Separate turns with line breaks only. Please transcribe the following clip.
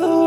Oh.